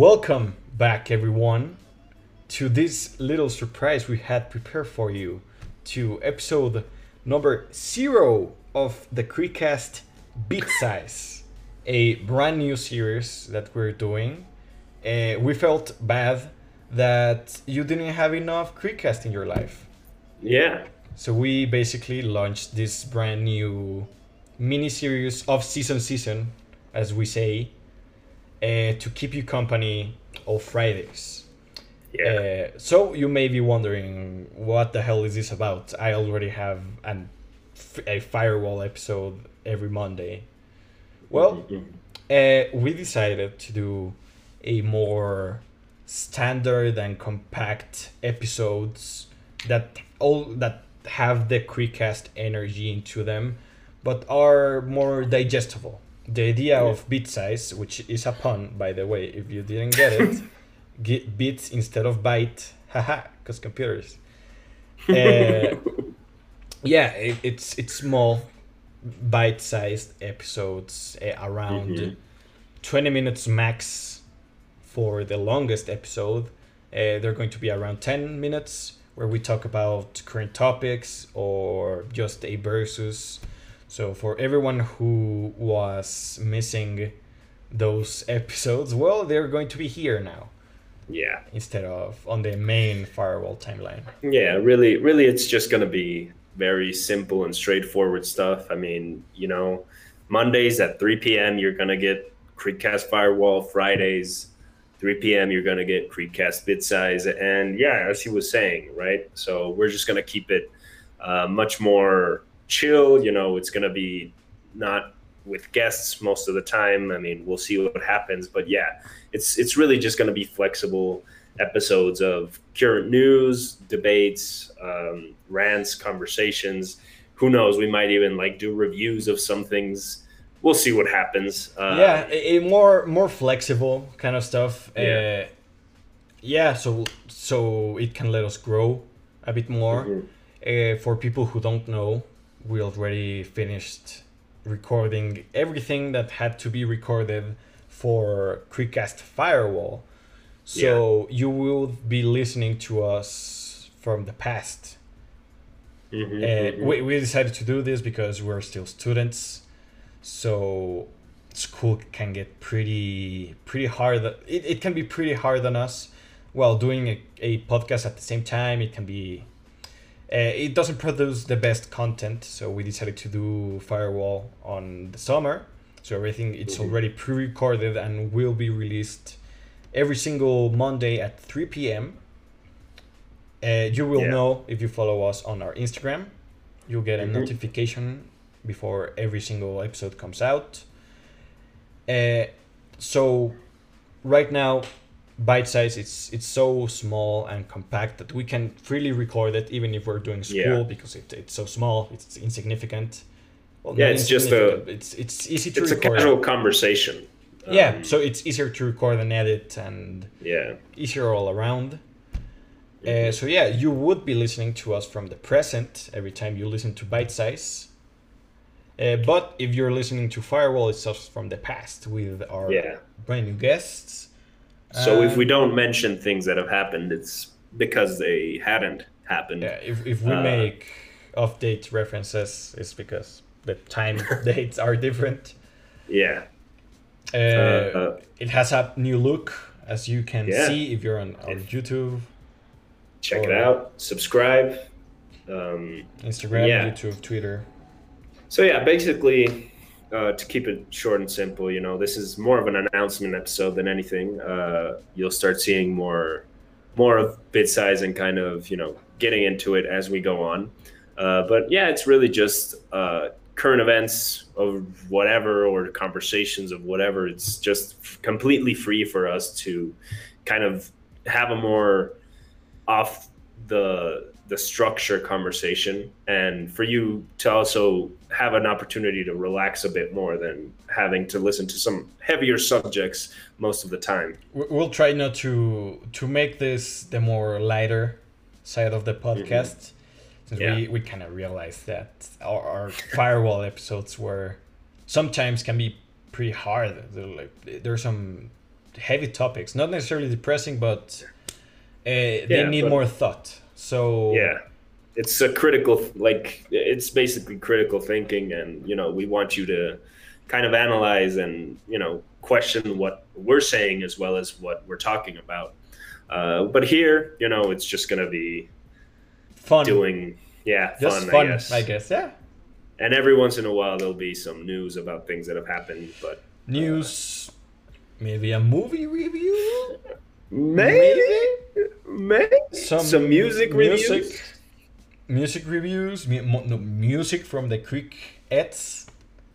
Welcome back, everyone, to this little surprise we had prepared for you to episode number zero of the Creekcast Bit Size, a brand new series that we're doing. Uh, we felt bad that you didn't have enough Creekcast in your life. Yeah. So we basically launched this brand new mini series of season season, as we say, uh, to keep you company all Fridays. Yeah. Uh, so you may be wondering what the hell is this about? I already have an a firewall episode every Monday. Well, uh, we decided to do a more standard and compact episodes that all that have the Creekcast energy into them, but are more digestible. The idea of bit size, which is a pun, by the way, if you didn't get it, get bits instead of byte, haha, because computers. Uh, yeah, it, it's it's small, bite-sized episodes uh, around Mhm. 20 minutes max for the longest episode. Uh, they're going to be around 10 minutes where we talk about current topics or just a versus. So for everyone who was missing those episodes, well, they're going to be here now Yeah. instead of on the main firewall timeline. Yeah. Really, really, it's just going to be very simple and straightforward stuff. I mean, you know, Mondays at 3 p.m., you're going to get Creekcast Firewall. Fridays, 3 p.m., you're going to get Creekcast Bit Size. And yeah, as he was saying, right? So we're just going to keep it uh, much more chill. You know, it's going to be not with guests most of the time. I mean, we'll see what happens. But yeah, it's it's really just going to be flexible episodes of current news, debates, um, rants, conversations. Who knows? We might even like do reviews of some things. We'll see what happens. Uh, yeah, more more flexible kind of stuff. Yeah. Uh, yeah, so so it can let us grow a bit more. mhm. Uh, for people who don't know, we already finished recording everything that had to be recorded for Creekcast Firewall. So you will be listening to us from the past. Mhm, Uh, mhm. we, we decided to do this because we're still students. So school can get pretty pretty hard. It, it can be pretty hard on us while doing a, a podcast at the same time. It can be uh, it doesn't produce the best content. So we decided to do firewall on the summer. So everything it's Mhm. already pre-recorded and will be released every single Monday at 3 p.m. Uh, you will Yeah. know if you follow us on our Instagram. You'll get a Mhm. notification before every single episode comes out. Uh, so right now, bite size it's it's so small and compact that we can freely record it even if we're doing school Yeah. because it, it's so small, it's insignificant. Well, Yeah, it's just a- it's it's easy to It's a casual conversation. yeah, Um, so it's easier to record and edit and yeah. easier all around. Uh, Mhm. so yeah, you would be listening to us from the present every time you listen to Bite Size. Uh, but if you're listening to Firewall, it's just from the past with our Yeah. brand new guests. So if we Um, don't mention things that have happened, it's because they hadn't happened. yeah, if, if we uh, make off-date references, it's because the time dates are different. Yeah. Uh, Uh, uh, it has a new look, as you can Yeah. see if you're on, on YouTube, check it out. Subscribe. Um, Instagram, Yeah. YouTube, Twitter. So yeah, basically, uh, to keep it short and simple, you know, this is more of an announcement episode than anything. Uh, you'll start seeing more, more of bit size and kind of you know getting into it as we go on. Uh, but yeah, it's really just uh, current events of whatever or conversations of whatever. It's just completely free for us to kind of have a more off the the structure conversation and for you to also have an opportunity to relax a bit more than having to listen to some heavier subjects most of the time. We- We'll try not to to make this the more lighter side of the podcast, since Yeah. we, we kind of realized that our, our firewall episodes were sometimes can be pretty hard. They're like there's some heavy topics, not necessarily depressing, but uh, they yeah, need more thought. So yeah, it's a critical like it's basically critical thinking, and you know we want you to kind of analyze and you know question what we're saying as well as what we're talking about. Uh, but here, you know, it's just gonna be fun. doing yeah just fun, fun I guess. I guess yeah. And every once in a while there'll be some news about things that have happened, but uh, news, uh, maybe a movie review, maybe, maybe, some, some music, music? reviews, music reviews, no, music from the Creek-ettes.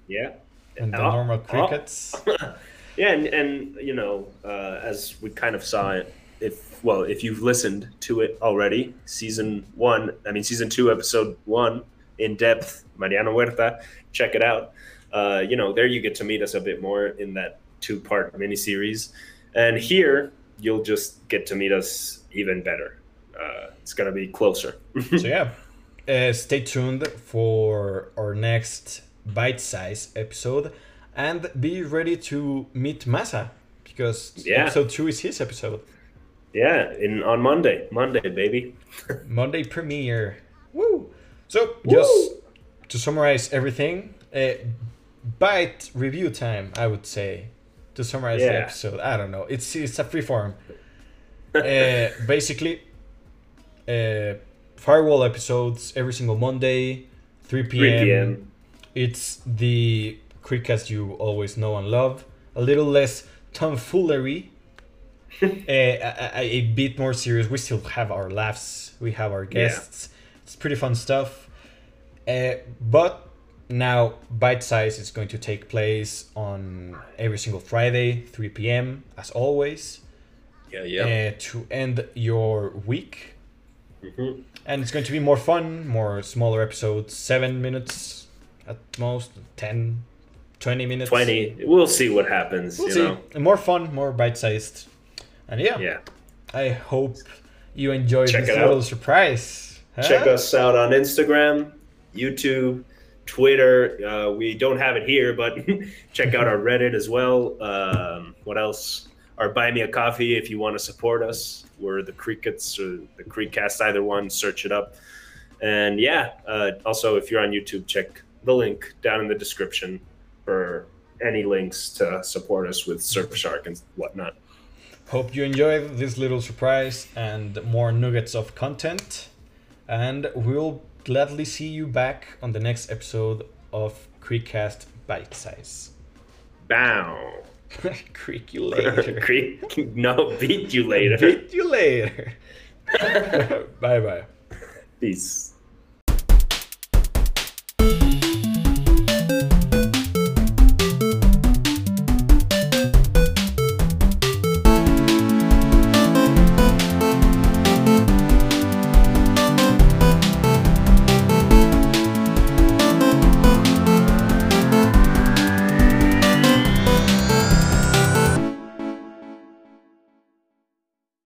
Yeah and the oh, normal crickets. Oh. yeah, and, and you know, uh, as we kind of saw it, if well, if you've listened to it already, season one, I mean, season two, episode one, in depth, Mariano Huerta, check it out. Uh, you know, there you get to meet us a bit more in that two part miniseries. And here, you'll just get to meet us even better. Uh, it's going to be closer. so, yeah, uh, stay tuned for our next bite size episode and be ready to meet Massa because yeah. episode two is his episode. Yeah, in on Monday. Monday, baby. Monday premiere. Woo! So Woo! just to summarize everything, uh, bite review time, I would say. To summarize yeah. the episode. I don't know. It's it's a free form. uh, basically, uh, firewall episodes every single Monday, 3 p.m. 3 p.m. It's the Creekcast you always know and love. A little less tomfoolery, a, a, a, bit more serious. We still have our laughs. We have our guests. Yeah. It's pretty fun stuff. Uh, but now, Bite Size is going to take place on every single Friday, 3 p.m. as always. Yeah, yeah. Uh, to end your week. Mm-hmm. And it's going to be more fun, more smaller episodes, seven minutes at most 10 20 minutes. 20 we'll see what happens we'll see. Know? more fun more bite-sized. And yeah. Yeah. I hope you enjoyed Check this little out. surprise huh? check us out on instagram youtube twitter. Uh, we don't have it here but check out our reddit as well. Um, what else or buy me a coffee if you want to support us we're the crickets or the creekcast either one search it up and yeah uh, also if you're on youtube check the link down in the description for any links to support us with Surfshark and whatnot. Hope you enjoyed this little surprise and more nuggets of content. And we'll gladly see you back on the next episode of Creekcast Bite Size. Bow. Creek you later. Creek, no, beat you later. beat you later. bye bye. Peace.